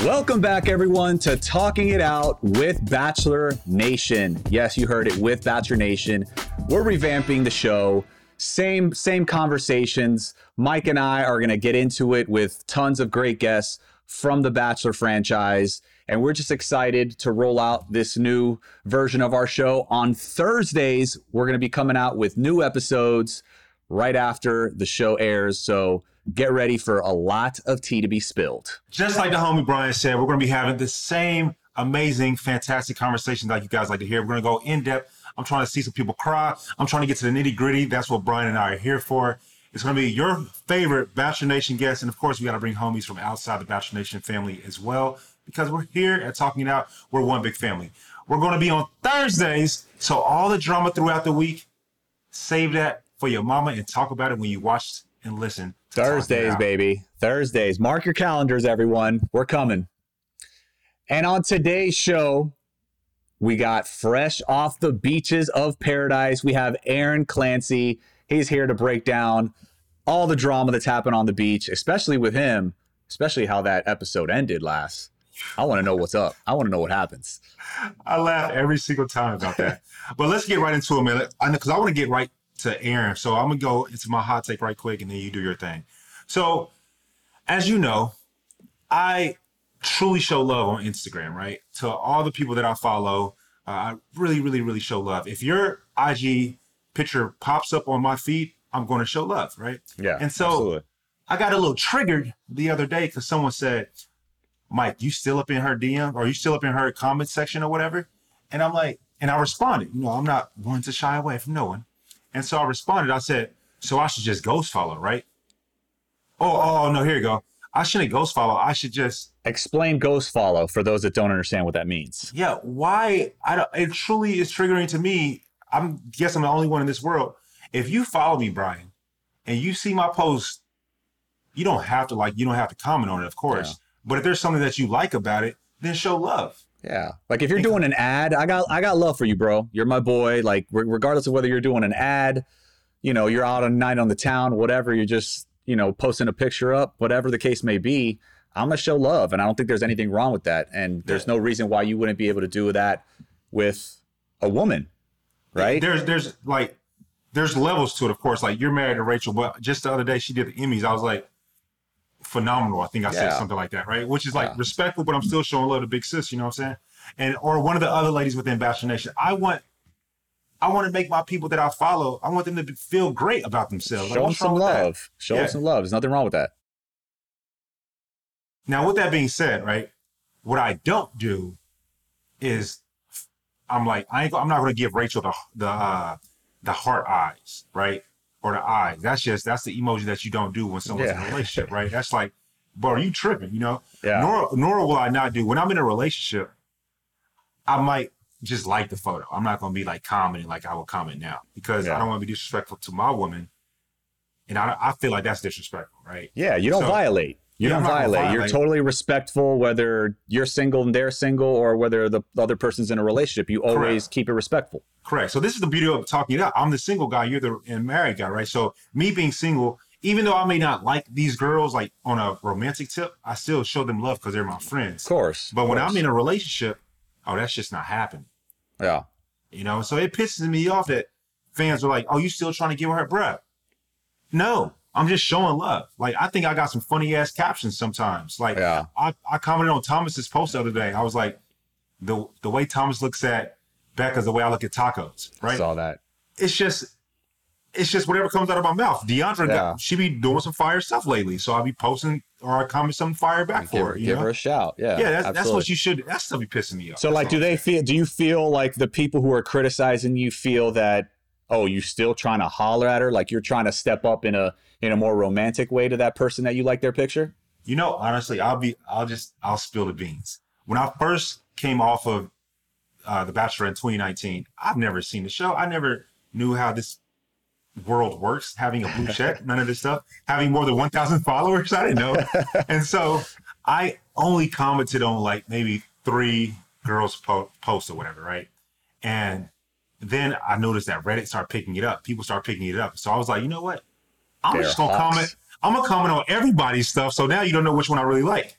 Welcome back, everyone, to Talking It Out with Bachelor Nation. Yes, you heard it with Bachelor Nation. We're revamping the show. Same same conversations. Mike and I are going to get into it with tons of great guests from the Bachelor franchise. And we're just excited to roll out this new version of our show. On Thursdays, we're going to be coming out with new episodes right after the show airs. So get ready for a lot of tea to be spilled. Just like the homie Brian said, we're going to be having the same amazing, fantastic conversations like you guys like to hear. We're going to go in depth. I'm trying to see some people cry. I'm trying to get to the nitty gritty. That's what Brian and I are here for. It's going to be your favorite Bachelor Nation guest. And of course, we got to bring homies from outside the Bachelor Nation family as well, because we're here at Talking Out. We're one big family. We're going to be on Thursdays. So all the drama throughout the week, save that for your mama and talk about it when you watch and listen. To Talking It Thursdays, baby. Thursdays. Mark your calendars, everyone. We're coming. And on today's show, we got fresh off the beaches of paradise. We have Aaron Clancy. He's here to break down all the drama that's happened on the beach, especially with him, especially how that episode ended last. I want to know what's up. I want to know what happens. I laugh every single time about that. but let's get right into it, man. I know because I want to get right to Aaron. So I'm gonna go into my hot take right quick, and then you do your thing. So, as you know, I truly show love on Instagram, right? To all the people that I follow, uh, I really, really, really show love. If your IG picture pops up on my feed, I'm going to show love, right? Yeah. And so absolutely. I got a little triggered the other day because someone said, Mike, you still up in her DM or you still up in her comment section or whatever? And I'm like, and I responded, you know, I'm not one to shy away from no one. And so I responded, I said, so I should just ghost follow, right? Oh, oh, oh, no, here you go. I shouldn't ghost follow. I should just, Explain ghost follow for those that don't understand what that means. yeah, why? I don't, it truly is triggering to me. I'm guess I'm the only one in this world. If you follow me, Brian, and you see my post, you don't have to like, you don't have to comment on it, of course. Yeah. But if there's something that you like about it, then show love. Yeah. Like if you're doing an ad, I got I got love for you, bro. You're my boy. Like re- regardless of whether you're doing an ad, you know, you're out on a night on the town, whatever, you're just, you know, posting a picture up, whatever the case may be, I'm gonna show love. And I don't think there's anything wrong with that. And there's no reason why you wouldn't be able to do that with a woman. Right? There's there's like there's levels to it, of course. Like you're married to Rachel, but just the other day she did the Emmys. I was like, phenomenal. I think I said Yeah. something like that, right? Which is like Yeah. respectful, but I'm still showing love to Big Sis. You know what I'm saying? And or one of the other ladies within Bachelor Nation. I want. I want to make my people that I follow. I want them to feel great about themselves. Like, Show them some love. Show Yeah. them some love. There's nothing wrong with that. Now, with that being said, right, what I don't do is I'm like I ain't, I'm not going to give Rachel the the uh, the heart eyes, right, or the eyes. That's just that's the emoji that you don't do when someone's in a relationship, right? That's like, bro, are you tripping? You know? Yeah. Nor nor will I not do when I'm in a relationship. I might just like the photo. I'm not going to be like commenting like I would comment now because Yeah. I don't want to be disrespectful to my woman, and I I feel like that's disrespectful, right? Yeah, you don't So- violate. You Yeah, don't I'm not gonna violate. You're totally respectful, whether you're single and they're single, or whether the other person's in a relationship. You always Correct. keep it respectful. Correct. So this is the beauty of talking it out. I'm the single guy. You're the married guy, right? So me being single, even though I may not like these girls like on a romantic tip, I still show them love because they're my friends. Of course. But when of I'm in a relationship, oh, that's just not happening. yeah, You know, so it pisses me off that fans are like, "Oh, you still trying to give her a breath?" No, I'm just showing love. Like I think I got some funny ass captions sometimes. Like Yeah. I, I commented on Thomas's post the other day. I was like, the the way Thomas looks at Becca's the way I look at tacos, right? Saw that. It's just it's just whatever comes out of my mouth. Deandra, Yeah. got, she be doing some fire stuff lately, so I'll be posting or I comment some fire back Give, for her. You give know? her a shout. Yeah. yeah, that's, that's what you should. That's stuff be pissing me off. So, like, That's do all. they feel? Do you feel like the people who are criticizing you feel that? Oh, you still trying to holler at her? Like you're trying to step up in a in a more romantic way to that person that you like their picture? You know, honestly, I'll be, I'll just, I'll spill the beans. When I first came off of uh, The Bachelor in 2019, I've never seen the show. I never knew how this world works, having a blue check, none of this stuff, having more than 1,000 followers. I didn't know. and so I only commented on like maybe three girls' po- posts or whatever, right? And then I noticed that Reddit started picking it up. People start picking it up. So I was like, you know what? I'm They're just gonna hawks. comment. I'm gonna comment on everybody's stuff. So now you don't know which one I really like.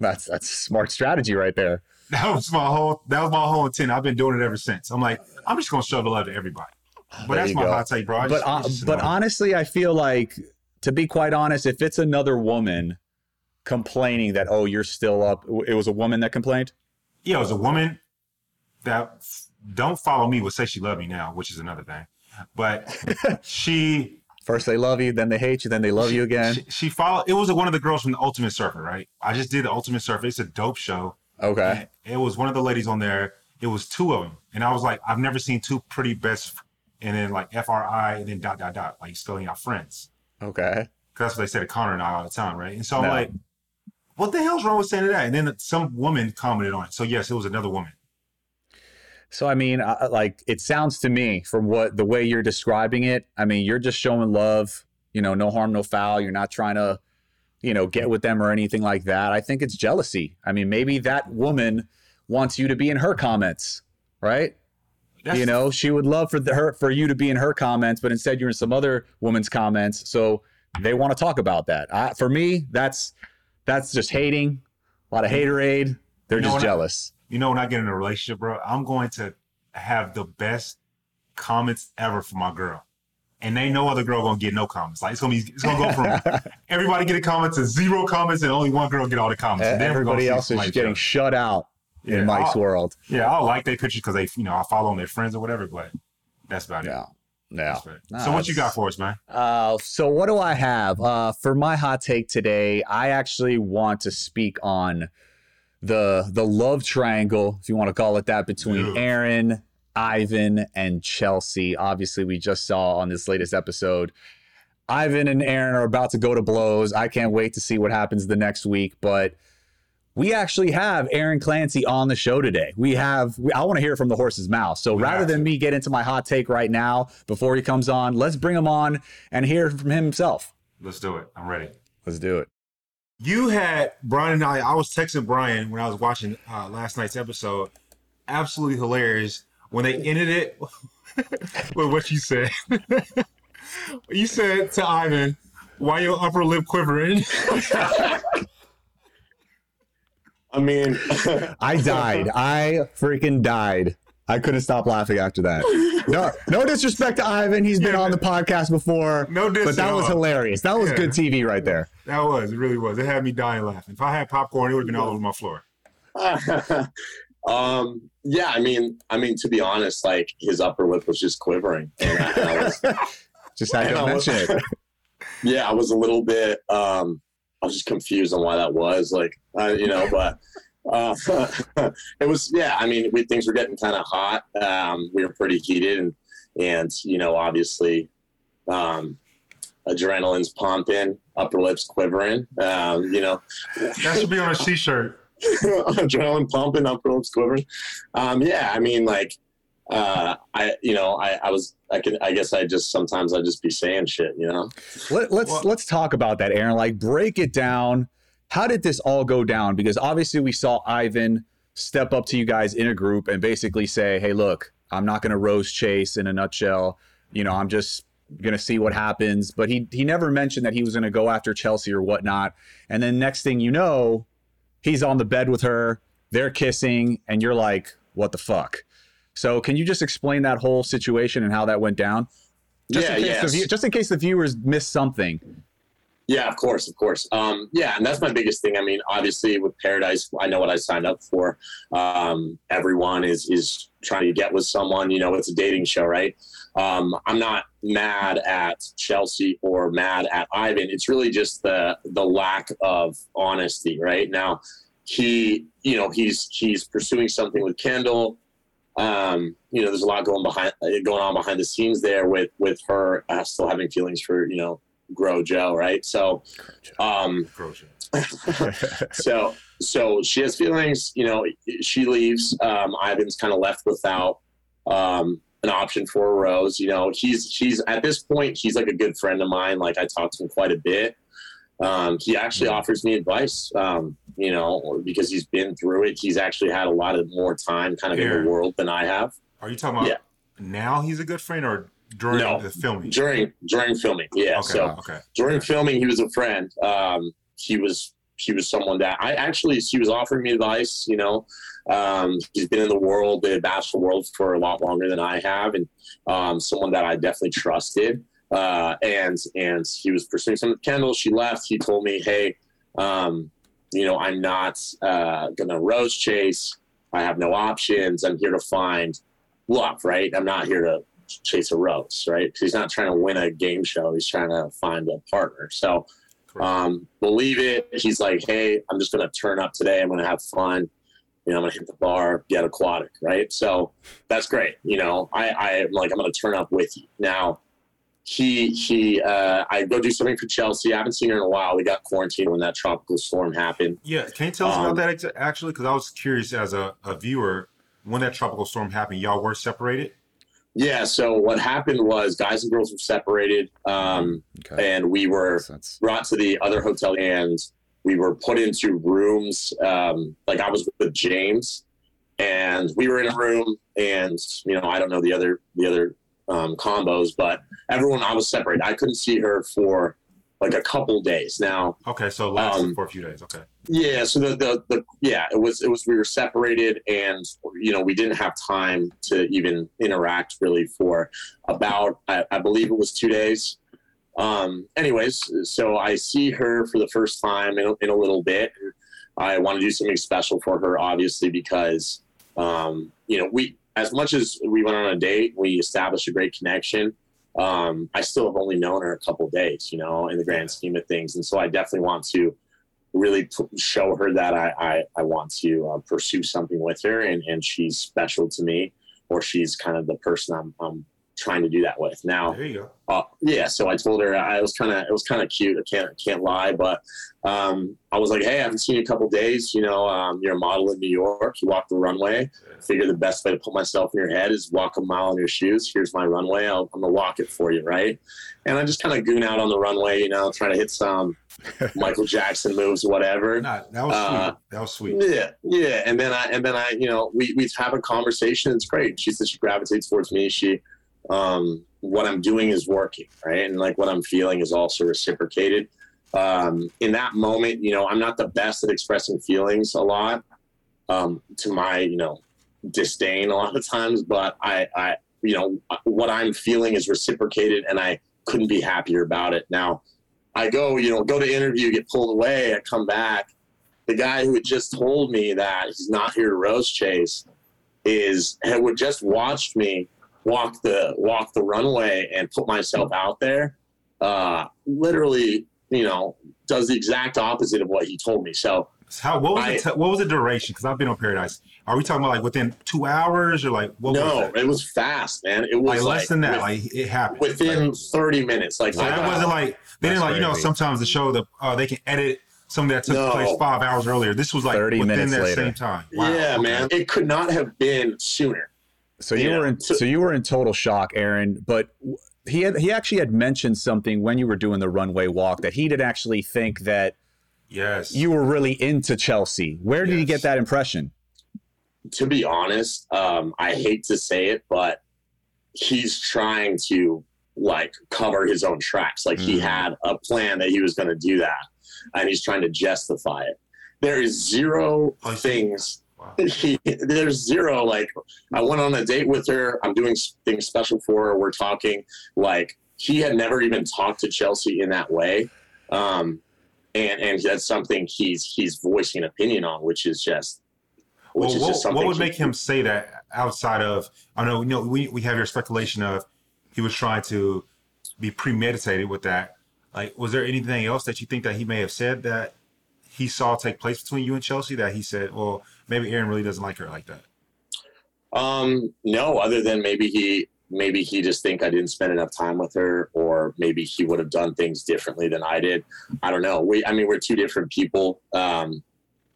That's that's smart strategy right there. That was my whole. That was my whole intent. I've been doing it ever since. I'm like, I'm just gonna show the love to everybody. But There that's my go. hot take, bro. I But just- uh, just but honestly, I feel like to be quite honest, if it's another woman complaining that oh you're still up, it was a woman that complained. yeah, it was a woman that don't follow me would say she loved me now, which is another thing. But she First they love you, then they hate you, then they love you again. she, she followed. It was one of the girls from the Ultimate Surfer, right? I just did the Ultimate Surfer. It's a dope show. Okay. And It was one of the ladies on there. It was two of them, and I was like, I've never seen two pretty best, and then like F R I, and then dot dot dot, like spelling out friends. Okay. 'Cause that's what they say to Connor and I all the time, right? And so I'm No. like, what the hell's wrong with saying that? And then some woman commented on it. So yes, it was another woman. So I mean, I, like it sounds to me from what the way you're describing it. I mean, you're just showing love. You know, no harm, no foul. You're not trying to, you know, get with them or anything like that. I think it's jealousy. I mean, maybe that woman wants you to be in her comments, right? That's, you know, she would love for the, her for you to be in her comments, but instead you're in some other woman's comments. So they want to talk about that. I, for me, that's that's just hating. A lot of haterade. They're You know just what I- jealous. You know, when I get in a relationship, bro, I'm going to have the best comments ever for my girl. And ain't no other girl gonna get no comments. Like it's gonna be, it's gonna go from everybody get a comment to zero comments, and only one girl get all the comments. And then we're gonna Everybody else is just getting shut out Yeah, in Mike's I'll- world. Yeah, I'll like their pictures because they, you know, I follow them, their friends or whatever. But that's about it. Yeah. Yeah. It. No, so what you got for us, man? Uh, so what do I have? Uh, for my hot take today, I actually want to speak on the the love triangle, if you want to call it that, between. Aaron, Ivan, and Chelsea. Obviously, we just saw on this latest episode. Ivan and Aaron are about to go to blows. I can't wait to see what happens the next week. But we actually have Aaron Clancy on the show today. We have, we, I want to hear it from the horse's mouth. So We rather than me get into my hot take right now before he comes on, let's bring him on and hear from him himself. Let's do it. I'm ready. Let's do it. You had Brian and I. I was texting Brian when I was watching uh, last night's episode. Absolutely hilarious when they ended it with what you said. you said to Ivan, "Why your upper lip quivering?" I mean, I died. I freaking died. I couldn't stop laughing after that. No, no disrespect to Ivan. He's been Yeah, on the podcast before. No diss but that was hilarious. That was Yeah. good TV right there. that was. It really was. It had me dying laughing. If I had popcorn, it would have been all over my floor. um, yeah, I mean, I mean, to be honest, like his upper lip was just quivering, and I, and I was, Just had I to know. mention it. yeah, I was a little bit, um, I was just confused on why that was, like, uh, you know, but. Uh, it was yeah. I mean, we things were getting kind of hot. Um, we were pretty heated, and and you know, obviously, um, adrenaline's pumping, upper lips quivering. Um, you know, That should be on a t-shirt. adrenaline pumping, upper lips quivering. Um, yeah, I mean, like, uh, I, you know, I, I was, I can, I guess I just sometimes I just be saying shit, you know. Let, let's Well- let's talk about that, Aaron. Like, break it down. How did this all go down? Because obviously, we saw Ivan step up to you guys in a group and basically say, "Hey, look, I'm not going to rose chase in a nutshell. You know, I'm just going to see what happens." But he he never mentioned that he was going to go after Chelsea or whatnot. And then next thing you know, he's on the bed with her. They're kissing, and you're like, "What the fuck?" So, can you just explain that whole situation and how that went down? Just yeah, in case yes. the just in case the viewers missed something. Yeah, of course, of course. Um, yeah, and that's my biggest thing. I mean, obviously with Paradise, I know what I signed up for. Um, everyone is is trying to get with someone. You know, it's a dating show, right? Um, I'm not mad at Chelsea or mad at Ivan. It's really just the the lack of honesty, right? Now, he, you know, he's he's pursuing something with Kendall. Um, you know, there's a lot going behind going on behind the scenes there with with her uh, still having feelings for you know Grow Joe, right? So, um, so so she has feelings. You know, she leaves. Um, Ivan's kind of left without um, an option for a rose. You know, he's he's at this point he's like a good friend of mine. Like I talk to him quite a bit. Um, he actually offers me advice. Um, you know, because he's been through it. He's actually had a lot of more time, kind of in the world than I have. Are you talking about Yeah. now he's a good friend or during No, the filming? During during filming, yeah. okay, So okay. during filming he was a friend. Um, he was he was someone that i actually he was offering me advice you know? Um, he's been in the world the bachelor world for a lot longer than i have and um, someone that i definitely trusted. Uh, and and he was pursuing some kendall. She left. He told me hey um, you know i'm not uh, gonna rose chase. I have no options. I'm here to find love right? I'm not here to chase a rose, right? he's not trying to win a game show. He's trying to find a partner. So, um, believe it. He's like, hey, I'm just going to turn up today. I'm going to have fun. You know, I'm going to hit the bar, get aquatic, right? So that's great. You know, I, I like, I'm going to turn up with you. Now, he, he, uh, I go do something for Chelsea. I haven't seen her in a while. We got quarantined when that tropical storm happened. Yeah, can you tell us Um, about that ex- actually? Because I was curious as a, a viewer when that tropical storm happened. Y'all were separated. Yeah. So what happened was guys and girls were separated. Um, Okay. and we were brought to the other hotel and we were put into rooms um, like i was with james and we were in a room and you know i don't know the other the other um, combos but everyone i was separated i couldn't see her for like a couple days now Okay, so lasted Um, for a few days. Okay. yeah so the, the the yeah it was it was we were separated and you know we didn't have time to even interact really for about i, I believe it was two days um anyways so i see her for the first time in, a- in a little bit i want to do something special for her obviously because um you know we as much as we went on a date we established a great connection um i still have only known her a couple days you know in the grand scheme of things. And so i definitely want to really show her that I, I, I want to uh, pursue something with her. And, and she's special to me or she's kind of the person I'm, I'm trying to do that with. Now, There you go. uh, yeah, so I told her I was kind of it was kind of cute. I can't can't lie, but um, I was like, hey, I haven't seen you in a couple days. You know, um, you're a model in New York. You walk the runway. Figure the best way to put myself in your head is walk a mile in your shoes. Here's my runway. I'll, I'm gonna walk it for you, right? And I just kind of goon out on the runway, you know, trying to hit some Michael Jackson moves, whatever. That was Uh, sweet. That was sweet. Yeah, yeah, and then I and then I, you know, we we have a conversation. It's great. She says she gravitates towards me. She, um, what I'm doing is working, right, and like what I'm feeling is also reciprocated. Um, in that moment, you know, I'm not the best at expressing feelings a lot, um, to my, you know, disdain a lot of times. But I, I, you know, what I'm feeling is reciprocated, and I couldn't be happier about it. Now, I go, you know, go to interview, get pulled away, I come back the guy who had just told me that he's not here to rose chase is had just watched me walk the walk the runway and put myself out there uh literally you know does the exact opposite of what he told me so So How what was I- the t- what was the duration? Because I've been on Paradise. Are we talking about like within two hours or like what no that? it was fast man it was Like like, less than that. with- like it happened. within Like, 30 minutes like so I that got- wasn't like they didn't That's like you know sometimes the show the uh, they can edit something that took No. place five hours earlier. This was like 30 within minutes that later. same time. Wow. yeah Okay. man it could not have been sooner So you Yeah. were in So- so you were in total shock, Aaron. But he had he actually had mentioned something when you were doing the runway walk that he did actually think that Yes. you were really into Chelsea. Where did he Yes. get that impression? to be honest, um, I hate to say it, but he's trying to like cover his own tracks. Like he Mm. had a plan that he was going to do that, and he's trying to justify it. There is zero I see. there's zero like I went on a date with her. I'm doing things special for her. We're talking like he had never even talked to Chelsea in that way. Um, and and that's something he's he's voicing an opinion on, which is just which well, is just something. What would he, make him say that outside of I know you know we we have your speculation of he was trying to be premeditated with that. Like, was there anything else that you think that he may have said that he saw take place between you and Chelsea that he said, well, maybe Aaron really doesn't like her like that? Um, no, other than maybe he maybe he just think I didn't spend enough time with her, or maybe he would have done things differently than I did. I don't know. We, I mean, we're two different people. Um,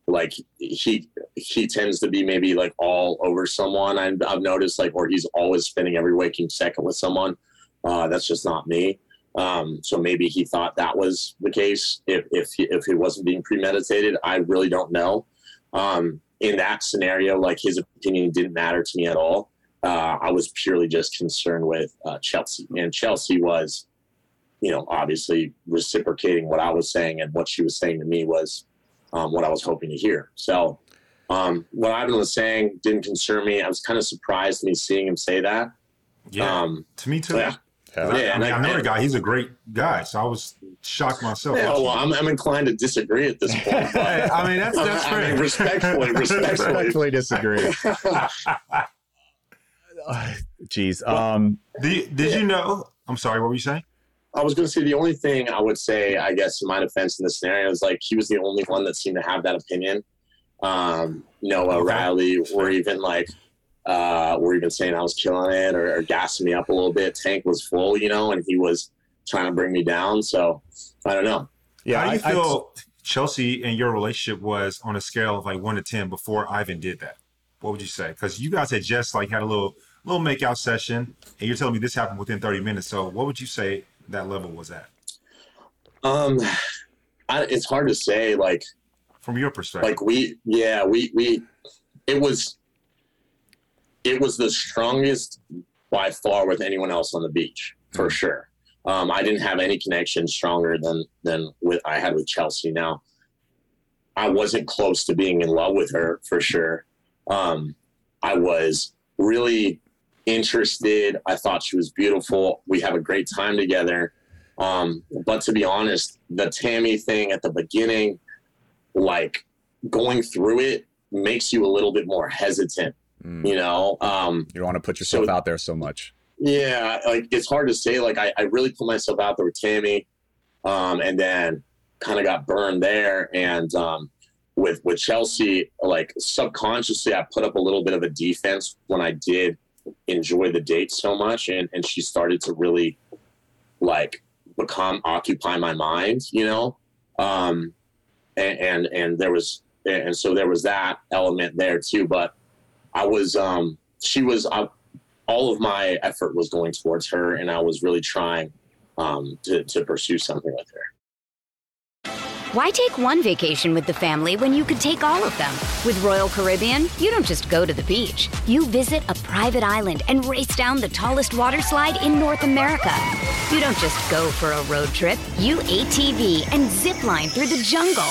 like he he tends to be maybe like all over someone. I, have noticed like, or he's always spending every waking second with someone. Uh, that's just not me. Um, so maybe he thought that was the case. If if he, if it wasn't being premeditated, I really don't know. Um, in that scenario, like his opinion didn't matter to me at all. Uh, I was purely just concerned with uh, Chelsea, and Chelsea was, you know, obviously reciprocating what I was saying, and what she was saying to me was um, what I was hoping to hear. So, um, what Ivan was saying didn't concern me. I was kind of surprised me seeing him say that. Yeah, um, to me too. Yeah. Yeah, I, I, mean, I know the guy. He's a great guy, so I was shocked myself. Yeah, well, I'm, I'm inclined to disagree at this point. I mean, that's that's I, I mean, respectfully, respectfully, respectfully disagree. Jeez. Um, did, did you know? I'm sorry. What were you saying? I was going to say the only thing I would say, I guess, in my defense in this scenario is like he was the only one that seemed to have that opinion. Um, Noah okay. Riley, or even like, uh, were even saying I was killing it or, or gassing me up a little bit. Tank was full, you know, and he was trying to bring me down. So I don't know. Yeah, how do you I, feel I, Chelsea and your relationship was on a scale of like one to ten before Ivan did that? What would you say? Because you guys had just like had a little little makeout session, and you're telling me this happened within 30 minutes. So what would you say that level was at? Um, I, it's hard to say. Like from your perspective, like we, yeah, we we, it was, it was the strongest by far with anyone else on the beach for mm-hmm. sure. Um, I didn't have any connection stronger than than with I had with Chelsea. Now, I wasn't close to being in love with her for sure. Um, I was really interested. I thought she was beautiful. We have a great time together. Um, but to be honest, the Tammy thing at the beginning, like going through it, makes you a little bit more hesitant. Mm. You know, um, you don't want to put yourself so, out there so much. Yeah, like it's hard to say. Like I, I really put myself out there with Tammy, um, and then kind of got burned there. And um, with with Chelsea, like subconsciously, I put up a little bit of a defense when I did enjoy the date so much and and she started to really like become occupy my mind you know um and and, and there was and so there was that element there too but i was um she was uh, all of my effort was going towards her and i was really trying um to to pursue something with her why take one vacation with the family when you could take all of them? With Royal Caribbean, you don't just go to the beach. You visit a private island and race down the tallest water slide in North America. You don't just go for a road trip. You ATV and zip line through the jungle.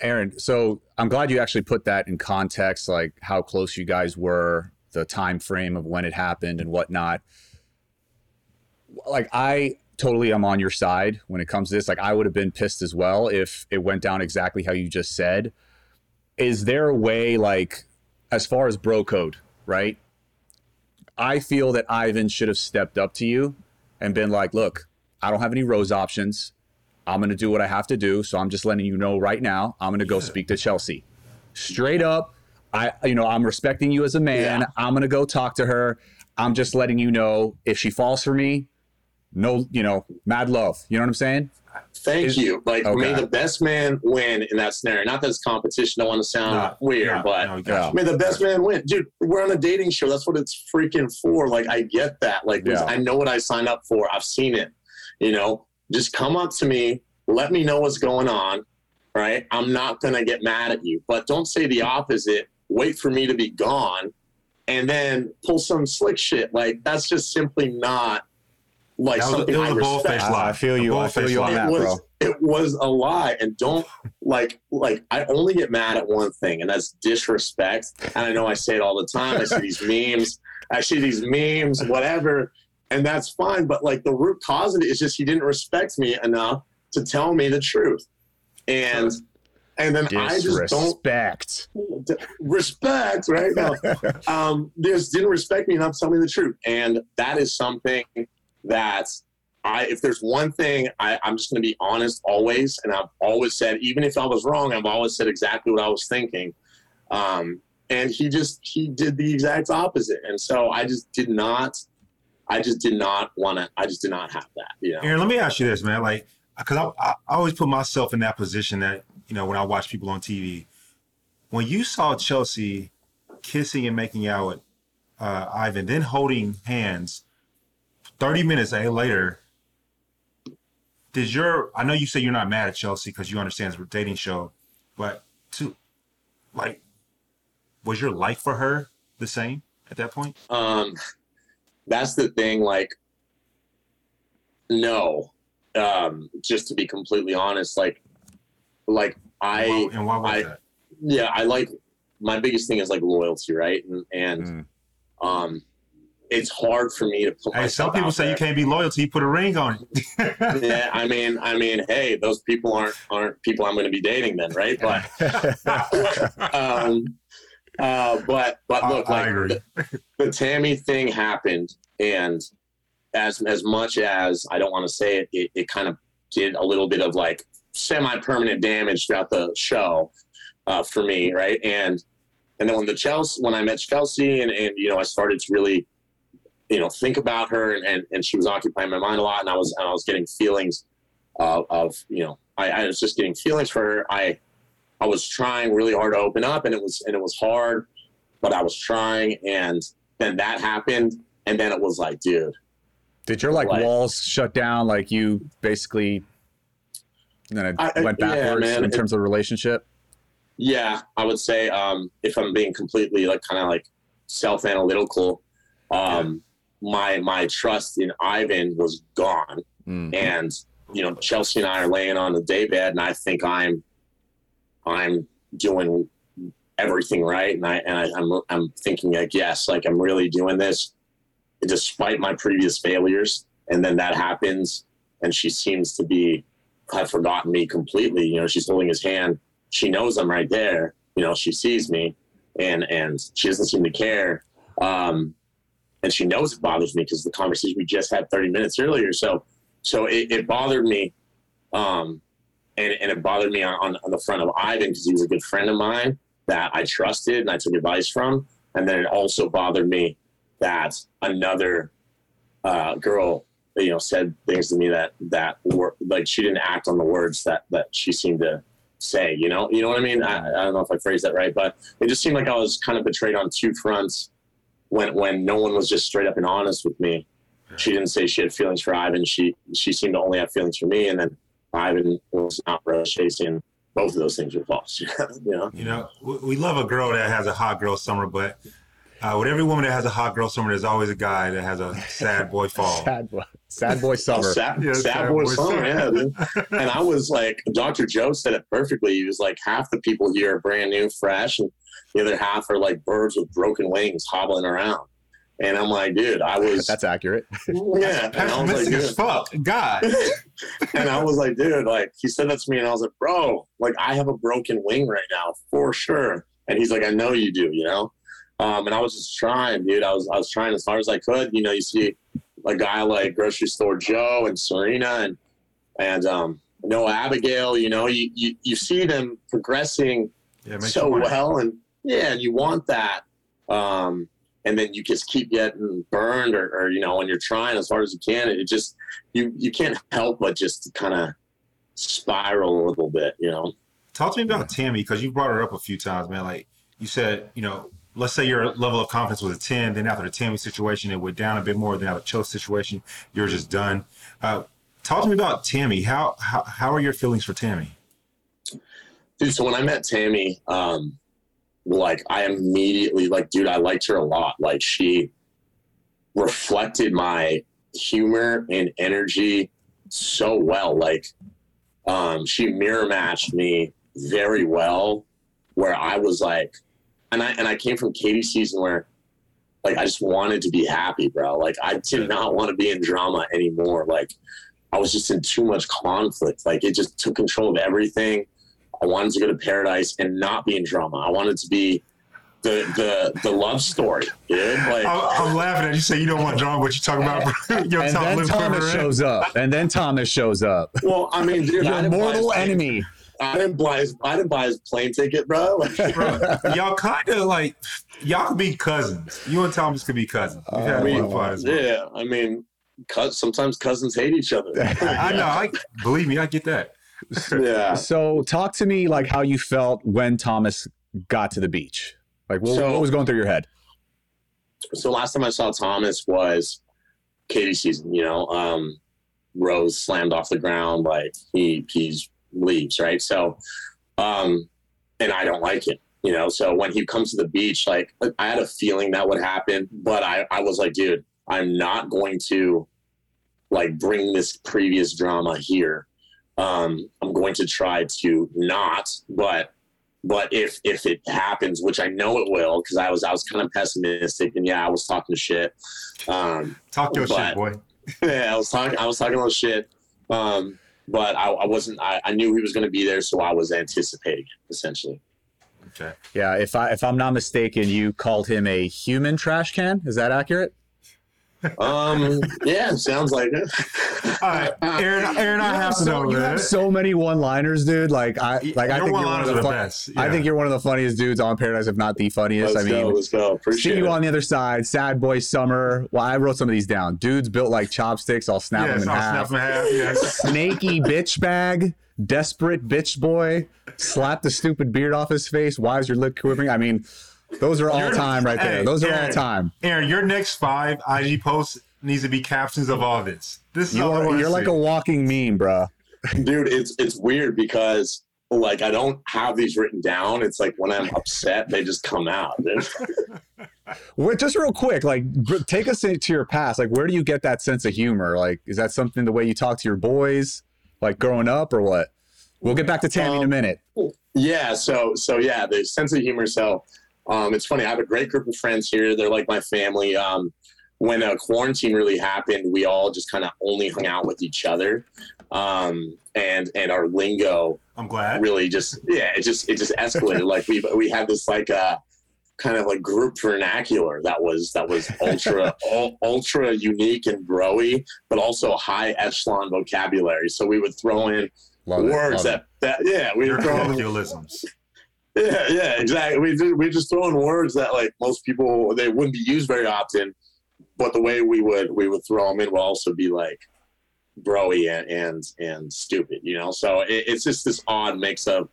Aaron, so I'm glad you actually put that in context, like how close you guys were, the time frame of when it happened and whatnot. Like I totally am on your side when it comes to this. Like I would have been pissed as well if it went down exactly how you just said. Is there a way, like, as far as bro code, right? I feel that Ivan should have stepped up to you and been like, look, I don't have any rose options. I'm going to do what I have to do. So I'm just letting you know right now, I'm going to go yeah. speak to Chelsea. Straight up, I, you know, I'm respecting you as a man. Yeah. I'm gonna go talk to her. I'm just letting you know if she falls for me, no, you know, mad love. You know what I'm saying? Thank Is- you. Like, Okay. may the best man win in that scenario. Not that it's competition. I want to sound Nah, weird, nah, but no, you got Yeah. you. may the best man win. Dude, we're on a dating show. That's what it's freaking for. Like, I get that. Like, Yeah. I know what I signed up for. I've seen it. You know, just come up to me, let me know what's going on. Right. I'm not going to get mad at you, but don't say the opposite. Wait for me to be gone and then pull some slick shit. Like, that's just simply not like That was, something it was I a bold respect. face lie. I feel you. I feel you on lie. that. was bro. it was a lie and don't like like i only get mad at one thing and that's disrespect and i know i say it all the time i see these memes i see these memes whatever and that's fine but like the root cause of it is just he didn't respect me enough to tell me the truth. And and then i just don't Disrespect. d- respect right? Now um just didn't respect me enough to tell me the truth. And that is something that i if there's one thing I, i'm just going to be honest always and i've always said even if i was wrong i've always said exactly what i was thinking. Um and he just he did the exact opposite. And so i just did not i just did not want to i just did not have that you know Aaron, let me ask you this, man. Like, because I, I, I always put myself in that position that, you know, when I watch people on TV, when you saw Chelsea kissing and making out with uh, Ivan, then holding hands 30 minutes later, did your, I know you say you're not mad at Chelsea because you understand it's a dating show, but to, like, was your life for her the same at that point? um that's the thing like no um just to be completely honest like like i and why, and why was I- that? yeah i like my biggest thing is like loyalty right and and Mm. um it's hard for me to put Hey, some myself people out say you can't be loyal till you put a ring on it. yeah i mean i mean hey those people aren't aren't people i'm going to be dating then right but um uh but but look I like agree. the, the tammy thing happened and as as much as i don't want to say it, it it kind of did a little bit of like semi-permanent damage throughout the show uh for me right and and then when the chelsea when i met chelsea and and you know i started to really you know think about her and and, and she was occupying my mind a lot and i was and i was getting feelings of, of you know I, I was just getting feelings for her i I was trying really hard to open up and it was and it was hard, but I was trying and then that happened and then it was like, dude, Did your like Like- walls shut down? Like you basically then it I- went yeah, backwards man, in it- terms of relationship? yeah, I would say um if I'm being completely like kind of like self analytical, um my my trust in Ivan was gone. Mm. and you know Chelsea and I are laying on the daybed, and I think I'm I'm doing everything right, and I and I, I'm I'm thinking like yes, like I'm really doing this despite my previous failures, and then that happens, and she seems to be have forgotten me completely. You know, she's holding his hand. She knows I'm right there. You know, she sees me, and and she doesn't seem to care. Um, and she knows it bothers me because the conversation we just had 30 minutes earlier. So so it, it bothered me um and, and it bothered me on, on the front of ivan because he was a good friend of mine that i trusted and i took advice from. And then it also bothered me that another uh, girl you know said things to me that that were like she didn't act on the words that that she seemed to say you know? You know what i mean? I, I don't know if i phrased that right but it just seemed like i was kind of betrayed on two fronts when when no one was just straight up and honest with me. She didn't say she had feelings for Ivan. She she seemed to only have feelings for me, and then Ivan was not rose chasing. Both of those things were false. you know. You know, we, we love a girl that has a hot girl summer, but uh, with every woman that has a hot girl summer, there's always a guy that has a sad boy fall. Sad boy, sad boy summer. Sad, Yeah, sad sad boy boy summer, summer. yeah. And I was like, Dr. Joe said it perfectly. He was like, half the people here are brand new, fresh, and the other half are like birds with broken wings hobbling around. And I'm like, dude, I was, That's accurate. yeah. And I was like, as dude, fuck. God. and I was like, dude, like he said that to me, and I was like, bro, like I have a broken wing right now for sure. And he's like, I know you do, you know. Um, and I was just trying, dude. I was I was trying as hard as I could. You know, you see a guy like grocery store Joe and Serena and and um, Noah Abigail. You know, you you, you see them progressing Yeah, it makes you so well, and yeah, and you want that. Um, and then you just keep getting burned or, or, you know, when you're trying as hard as you can, it just, you, you can't help but just kind of spiral a little bit, you know? Talk to me about Tammy, because you brought her up a few times, man. Like you said, you know, let's say your level of confidence was a 10, then after the Tammy situation, it went down a bit more. Then after the Cho situation, you're just done. Uh, talk to me about Tammy. How, how, how are your feelings for Tammy? Dude, so when I met Tammy, um, like I immediately like, dude, I liked her a lot. Like she reflected my humor and energy so well. Like um, she mirror matched me very well, where I was like, and I and I came from Katie season where like I just wanted to be happy, bro. Like I did not want to be in drama anymore. Like I was just in too much conflict. Like it just took control of everything. I wanted to go to paradise and not be in drama. I wanted to be the the the love story, dude. Like I'm, I'm laughing at you. Say you don't want drama, but you talking about your and then lip Thomas quiver, shows up. And then Thomas shows up. well, I mean, dude, I Your mortal enemy. I didn't buy his I didn't buy his plane ticket, bro. Like, Bro, y'all kind of like y'all could be cousins. You and Thomas could be cousins. We've I mean, one fight as well. yeah, I mean, cous- sometimes cousins hate each other. I know. I believe me. I get that. Yeah. So talk to me like how you felt when Thomas got to the beach. Like what, So- what was going through your head? so last time I saw Thomas was Katie season, you know, um, Rose slammed off the ground, like he he's leaves, right? So um and I don't like it, you know. So when he comes to the beach, like I had a feeling that would happen, but I, I was like, dude, I'm not going to like bring this previous drama here. Um, I'm going to try to not, but but if if it happens, which I know it will, because I was I was kind of pessimistic and yeah, I was talking shit. Um, Talk your But- shit, boy. yeah, I was talking I was talking a little shit. Um, but I, I wasn't I, I knew he was gonna be there, so I was anticipating it, essentially. Okay. Yeah, if I if I'm not mistaken, you called him a human trash can. Is that accurate? Um yeah, sounds like it. All right, Aaron. Aaron, I have to so, know you have so many one-liners, dude. Like I like I Your think you're one of the, the fun- best, I think you're one of the funniest dudes on Paradise, if not the funniest. Let's I mean, go, let's go. Appreciate see you it. on the other side. Sad boy summer. Well, I wrote some of these down. Dudes built like chopsticks. I'll snap Yeah, them in I'll half. snap them half. Yes. Snaky bitch bag. Desperate bitch boy. Slap the stupid beard off his face. Why is your lip quivering? I mean, those are all You're- time right there. Hey, Those are all time. Aaron, your next five IG posts needs to be captions of all this. This is You all are, you're to like a walking meme, bruh. dude it's it's weird because like i don't have these written down it's like when i'm upset they just come out dude. Wait, just real quick, like take us into your past. Like, where do you get that sense of humor? Like, is that something the way you talk to your boys, like growing up, or what? We'll get back to Tammy in a Um, minute. yeah so so yeah the sense of humor so um it's funny i have a great group of friends here. They're like my family. Um when uh, quarantine really happened we all just kind of only hung out with each other. Um and and our lingo I'm glad. really just yeah it just it just escalated. Like we we had this like uh kind of like group vernacular that was that was ultra ul- ultra unique and broy but also high echelon vocabulary. So we would throw in Love words love that that yeah we Your would throw colloquialisms. Yeah yeah exactly we just, we just throw in words that like most people they wouldn't be used very often but the way we would we would throw them in would also be like broy and and, and stupid you know so it, it's just this odd mix of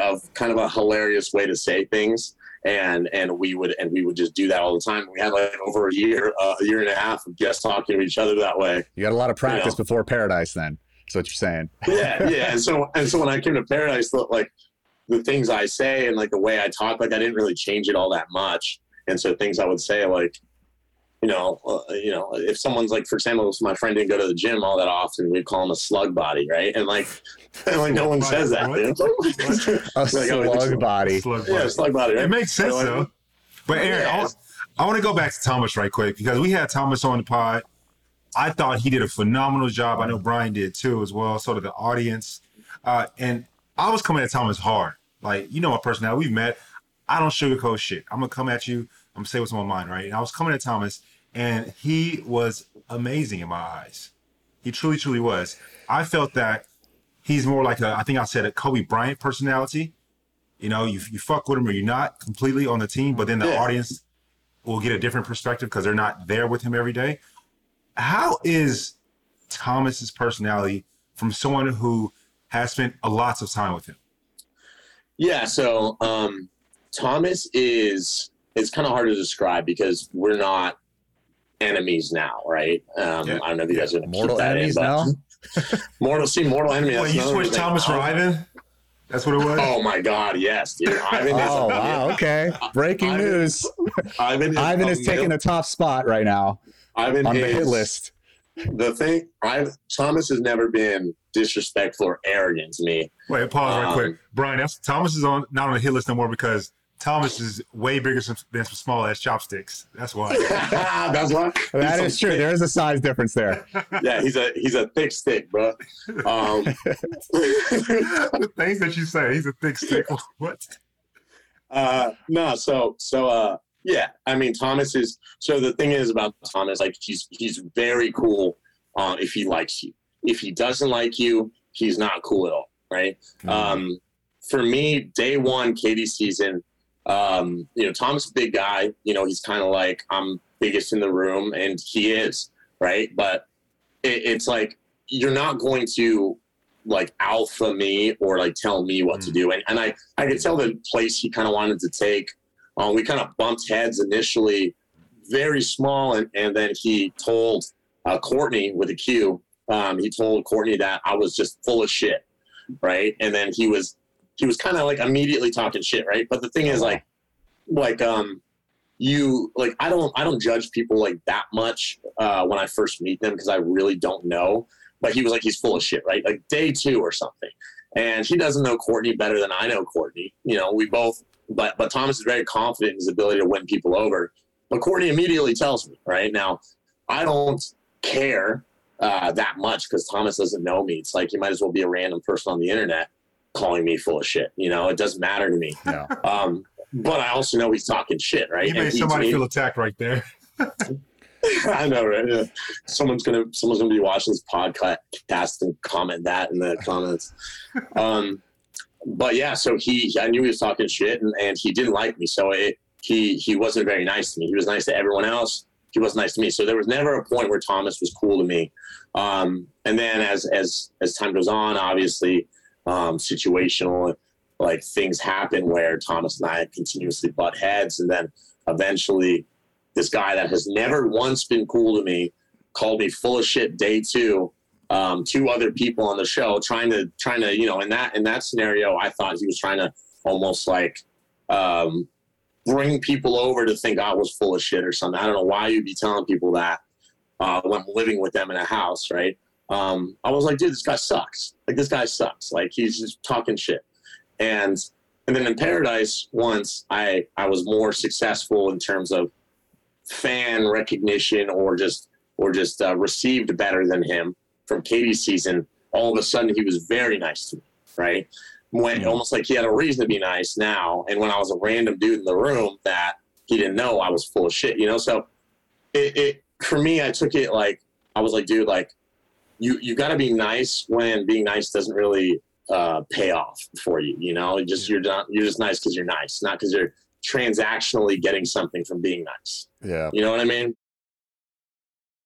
of kind of a hilarious way to say things and and we would and we would just do that all the time we had like over a year uh, a year and a half of just talking to each other that way You got a lot of practice Yeah. before Paradise, then. That's what you're saying. yeah, yeah. And so and so when I came to Paradise, like the things I say and like the way I talk, like I didn't really change it all that much. And so things I would say, like, you know, uh, you know, if someone's like, for example, if my friend didn't go to the gym all that often, we'd call him a slug body, right? And like, and like no one says that. What? dude. A Like, oh, slug body. Slug yeah, body. slug body. Right? It makes sense So, like, though. But Aaron, I, Yeah. was- I want to go back to Thomas right quick because we had Thomas on the pod. I thought he did a phenomenal job. I know Brian did too, as well. So did the audience. Uh, and I was coming at Thomas hard. Like you know my personality. We've met. I don't sugarcoat shit. I'm gonna come at you. I'm gonna say what's on my mind, right? And I was coming at Thomas, and he was amazing in my eyes. He truly, truly was. I felt that he's more like a. I think I said a Kobe Bryant personality you know, you, you fuck with him or you're not completely on the team, but then the Yeah. audience will get a different perspective because they're not there with him every day. How is Thomas's personality from someone who has spent a lots of time with him? Yeah, so um, Thomas is it's kind of hard to describe because we're not enemies now, right? Um, Yeah. I don't know if you guys are gonna Mortal keep that enemies in, now? but mortal see mortal enemy. Wait, that's you switched. Thomas for Ivan? That's what it was? Oh my God, yes, dude. Ivan is Oh wow! Okay, breaking Ivan- news. Ivan is, Ivan is taking the top spot right now Ivan on the hit list. The thing, I Thomas has never been disrespectful or arrogant to me. Wait, pause right Um, quick. Brian, that's, Thomas is on not on the hit list no more because Thomas is way bigger than some small ass chopsticks. That's why. That's why. That he's is a true. thick- There is a size difference there. Yeah, he's a he's a thick stick, bro. Um, the things that you say, he's a thick stick. What? Uh, no, so so uh, yeah. I mean, Thomas is. So the thing is about Thomas, like he's he's very cool. Uh, if he likes you, if he doesn't like you, he's not cool at all, right? Um, for me, day one, Katie season. Um, you know, Thomas big guy. You know, he's kind of like I'm biggest in the room, and he is right. But it, it's like you're not going to like alpha me or like tell me what to Mm. do. And and I I could tell the place he kind of wanted to take. Um, we kind of bumped heads initially, very small, and and then he told uh, Quartney with a Q. Um, he told Quartney that I was just full of shit, right? And then he was he was kind of like immediately talking shit, right? But the thing is, like, like um, you like I don't I don't judge people like that much uh, when I first meet them because I really don't know. But he was like he's full of shit, right? Like day two or something, and he doesn't know Quartney better than I know Quartney. You know, we both. But but Thomas is very confident in his ability to win people over. But Quartney immediately tells me, right now, I don't care uh, that much because Thomas doesn't know me. It's like you might as well be a random person on the internet calling me full of shit. You know, it doesn't matter to me. Um, but I also know he's talking shit, right? You made he- somebody feel attacked right there. I know, right? Yeah. Someone's gonna someone's gonna be watching this podcast and comment that in the comments. Um, but yeah, so he I knew he was talking shit and, and he didn't like me, so it he he wasn't very nice to me. He was nice to everyone else. He wasn't nice to me. So there was never a point where Thomas was cool to me. Um, and then as as as time goes on, obviously, um, situational like things happen where Thomas and I continuously butt heads, and then eventually this guy that has never once been cool to me called me full of shit day two um, two other people on the show trying to trying to you know in that in that scenario i thought he was trying to almost like um, bring people over to think i was full of shit or something. I don't know why you'd be telling people that uh, when i'm living with them in a house right? Um, i was like dude this guy sucks. Like this guy sucks. Like he's just talking shit. And and then in paradise once i i was more successful in terms of fan recognition or just or just uh, received better than him from Katie's season, all of a sudden he was very nice to me, right? When Mhm. almost like he had a reason to be nice now, and when I was a random dude in the room that he didn't know I was full of shit, you know. So it, it for me, I took it like I was like, dude, like you you got to be nice when being nice doesn't really uh, pay off for you, you know. You just you're not you're just nice because you're nice, not because you're transactionally getting something from being nice. Yeah. You know what I mean?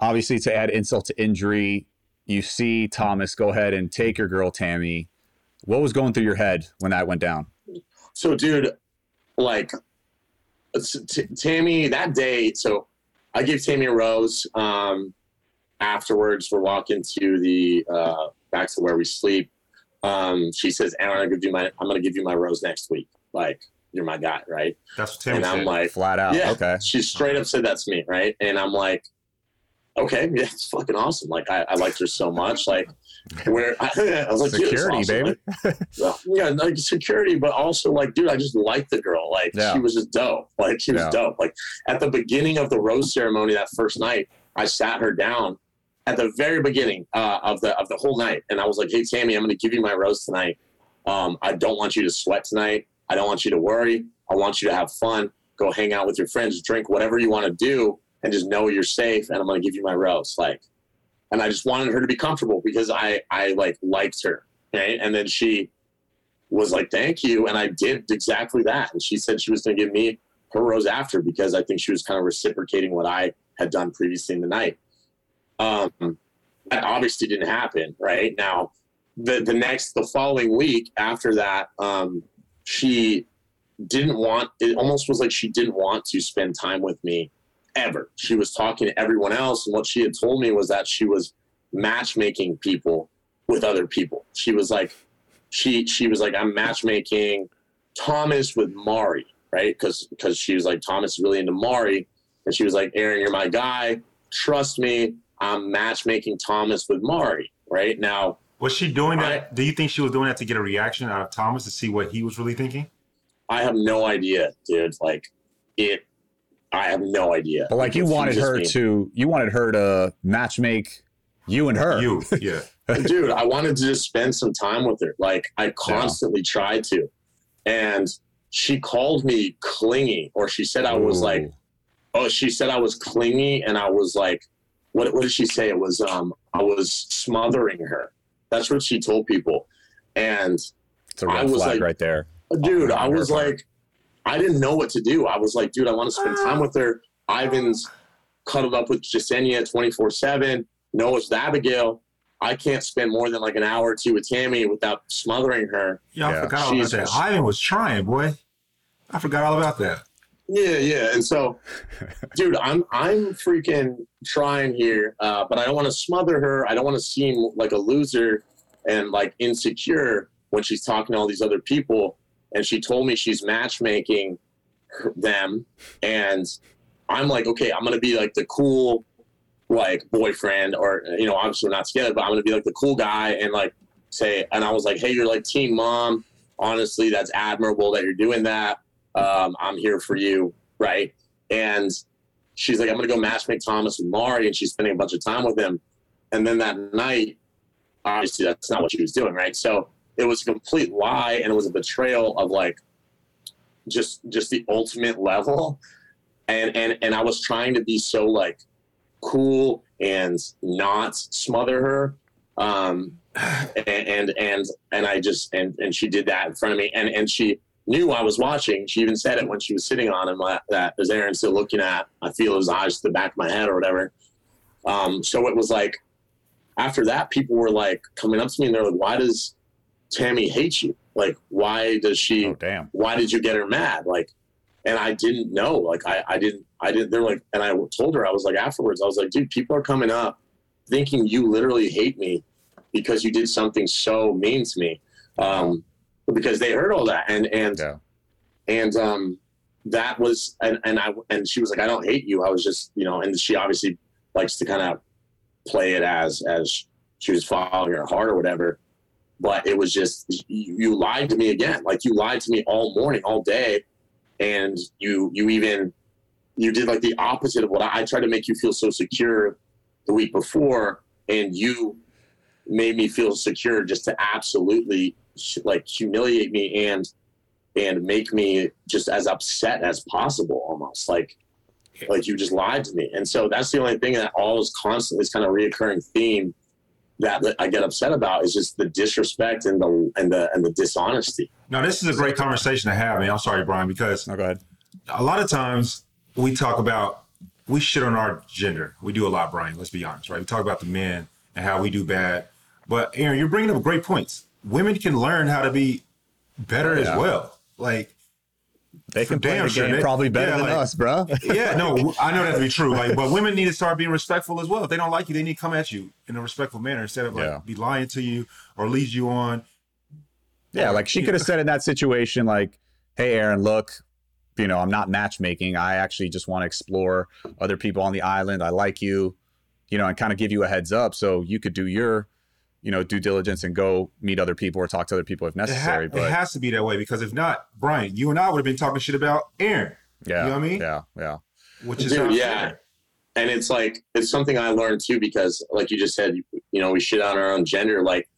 obviously, to add insult to injury, you see Thomas go ahead and take your girl Tammy. What was going through your head when that went down? So, dude, like, T- Tammy, that day, so I gave Tammy a rose. Um, afterwards, we're walking to the uh, back to where we sleep. Um, she says, "Aaron, I'm gonna give you my, I'm gonna give you my rose next week. Like, you're my guy, right?" That's what Tammy and I'm said. like, Flat out. yeah, Okay. She straight up said that's me, right? And I'm like, okay, yeah, it's fucking awesome. Like I, I liked her so much. Like, where I, was like, security, baby. Like, yeah, like security, but also like, dude, I just liked the girl. Like, yeah. she was just dope. Like, she was yeah. dope. Like, at the beginning of the rose ceremony that first night, I sat her down at the very beginning uh, of the of the whole night, and I was like, "Hey, Tammy, I'm going to give you my rose tonight. Um, I don't want you to sweat tonight. I don't want you to worry. I want you to have fun. Go hang out with your friends, drink whatever you want to do, and just know you're safe. And I'm going to give you my rose." Like, and I just wanted her to be comfortable because I I like liked her. Okay, and then she was like, "Thank you," and I did exactly that. And she said she was going to give me her rose after because I think she was kind of reciprocating what I had done previously in the night. Um, that obviously didn't happen, right? Now, the the next the following week after that, um, she didn't want. It almost was like she didn't want to spend time with me ever. She was talking to everyone else, and what she had told me was that she was matchmaking people with other people. She was like, she she was like, I'm matchmaking Thomas with Mari, right? Because because she was like, Thomas is really into Mari, and she was like, Aaron, you're my guy. Trust me, I'm matchmaking Thomas with Mari. Right now, was she doing that? I, do you think she was doing that to get a reaction out of Thomas to see what he was really thinking? I have no idea, dude. Like it I have no idea. But like you wanted her to, you wanted her to match make you and her. You, yeah. Dude, I wanted to just spend some time with her. Like I constantly yeah. tried to, and she called me clingy, or she said I was Ooh. like, oh, she said I was clingy, and I was like, what? What did she say? It was um, I was smothering her. That's what she told people, and it's a red I was flag like, right there, dude. I was like I didn't know what to do. I was like, dude, I want to spend time with her. Ivan's cuddled up with Jessenia 24 7. Noah's with Abigail. I can't spend more than like an hour or two with Tammy without smothering her. Yeah, I yeah. forgot all She's, about that. Ivan was trying, boy. I forgot all about that. Yeah, yeah. And so, dude, I'm I'm freaking trying here, uh, but I don't want to smother her. I don't want to seem like a loser and like insecure when she's talking to all these other people and she told me she's matchmaking them. And i'm like okay i'm gonna be like the cool like boyfriend or you know obviously we're not together but i'm gonna be like the cool guy and like say and i was like hey you're like team mom. Honestly that's admirable that you're doing that. Um, i'm here for you right? And she's like i'm gonna go matchmake thomas with mari and she's spending a bunch of time with him. And then that night obviously that's not what she was doing right? So it was a complete lie and it was a betrayal of like just just the ultimate level. And and and i was trying to be so like cool and not smother her. Um and and and, and i just and and she did that in front of me. And and she knew i was watching. She even said it when she was sitting on him uh, that is aaron still looking at i feel his eyes to the back of my head or whatever. Um so it was like after that people were like coming up to me and they're like why does Tammy hates you. Like, why does she? Oh, damn. Why did you get her mad? Like, and I didn't know. Like, I, I didn't, I didn't. They're like, and I told her, I was like, afterwards, I was like, dude, people are coming up thinking you literally hate me because you did something so mean to me. Um, because they heard all that, and and yeah. and um, that was, and and I and she was like, I don't hate you. I was just, you know, and she obviously likes to kind of play it as as she was following her heart or whatever but it was just you, you lied to me again. Like you lied to me all morning, all day, and you you even you did like the opposite of what I, I tried to make you feel so secure the week before, and you made me feel secure just to absolutely like humiliate me and and make me just as upset as possible almost. Like like you just lied to me. And so that's the only thing that all is constantly is kind of reoccurring theme that I get upset about is just the disrespect and the and the and the dishonesty. Now, this is a great conversation to have. I mean, I'm sorry, Brian, because oh, go ahead. a lot of times we talk about we shit on our gender. We do a lot, Brian. Let's be honest, right? We talk about the men and how we do bad. But Aaron, you're bringing up great points. Women can learn how to be better yeah. as well. Like they can play the game probably better yeah, than like, us, bro. yeah, no, I know that to be true. Like, but women need to start being respectful as well. If they don't like you, they need to come at you in a respectful manner instead of like yeah. be lying to you or lead you on. Yeah, like she could have said in that situation, like, "Hey, Aaron, look, you know, I'm not matchmaking. I actually just want to explore other people on the island. I like you, you know, and kind of give you a heads up so you could do your." You know due diligence and go meet other people or talk to other people if It, ha- necessary. it has to be that way because if not, Brian, you and I would have been talking shit about Aaron. yeah, you know what I mean? Yeah, yeah. Which is Dude, not yeah. fair. and it's like it's something I learned too because like you just said, you know, we shit on our own gender. Like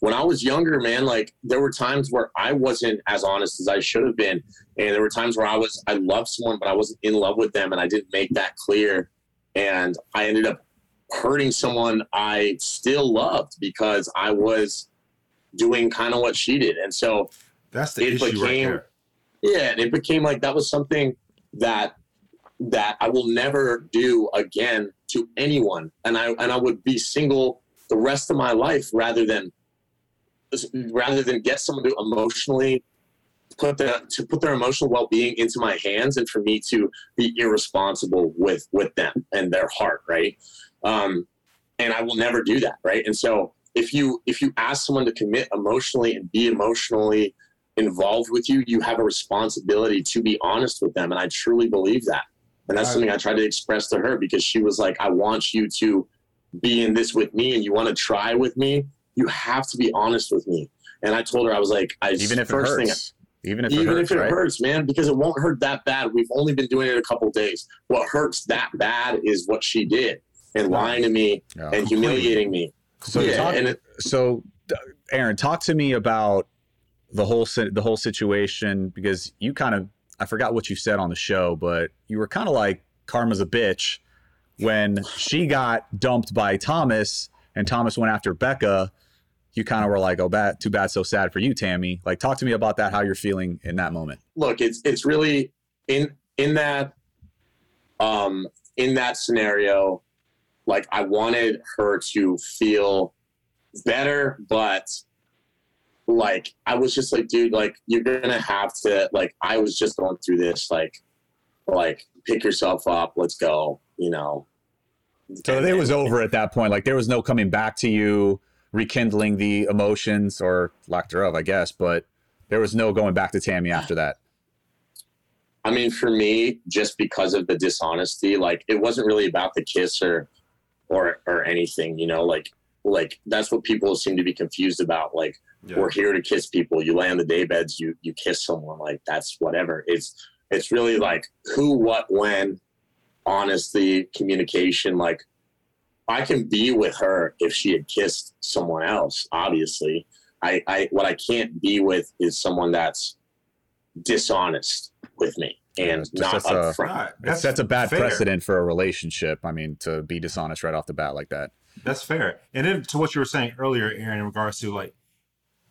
when I was younger, man, like there were times where I wasn't as honest as I should have been, and there were times where I was I loved someone but I wasn't in love with them, and I didn't make that clear, and I ended up hurting someone I still loved because I was doing kind of what she did, and so That's the It issue right became- there. yeah, and it became like that was something that that I will never do again to anyone, and I and I would be single the rest of my life rather than rather than get someone to emotionally put their to put their emotional well being into my hands, and for me to be irresponsible with with them and their heart, right? Um, and I will never do that, right? And so if you if you ask someone to commit emotionally and be emotionally involved with you, you have a responsibility to be honest with them. And I truly believe that. And that's something I tried to express to her because she was like, I want you to be in this with me and you want to try with me. You have to be honest with me. And I told her, I was like, I Even if it first thing- hurts, even if it even hurts, if it right? hurts, man, because it won't hurt that bad. We've only been doing it a couple days. What hurts that bad is what she did and lying to me Yeah. and humiliating me. So yeah, talk, and it, so Aaron, talk to me about the whole the whole situation because you kind of I forgot what you said on the show, but you were kind of like karma's a bitch when she got dumped by Thomas and Thomas went after Becca. You kind of were like, "Oh, bad, too bad, so sad for you, Tammy." Like, talk to me about that. How you're feeling in that moment? look, it's it's really in in that um in that scenario, like I wanted her to feel better, but like I was just like, dude, like you're gonna have to like I was just going through this, like like pick yourself up, let's go, you know. So it was over at that point. Like, there was no coming back to you, rekindling the emotions or lack thereof, I guess. But there was no going back to Tammy after that. I mean, for me, just because of the dishonesty, like it wasn't really about the kiss or or or anything, you know, like like that's what people seem to be confused about. Like Yeah. we're here to kiss people. You lay on the day beds, you you kiss someone, like that's whatever. It's it's really like who, what, when, honesty, communication, like I can be with her if she had kissed someone else, obviously. I, I what I can't be with is someone that's dishonest with me and Just not that's a- upfront. Right. It sets a bad fair. precedent for a relationship. I mean, to be dishonest right off the bat like that. That's fair. And then to what you were saying earlier, Aaron, in regards to like,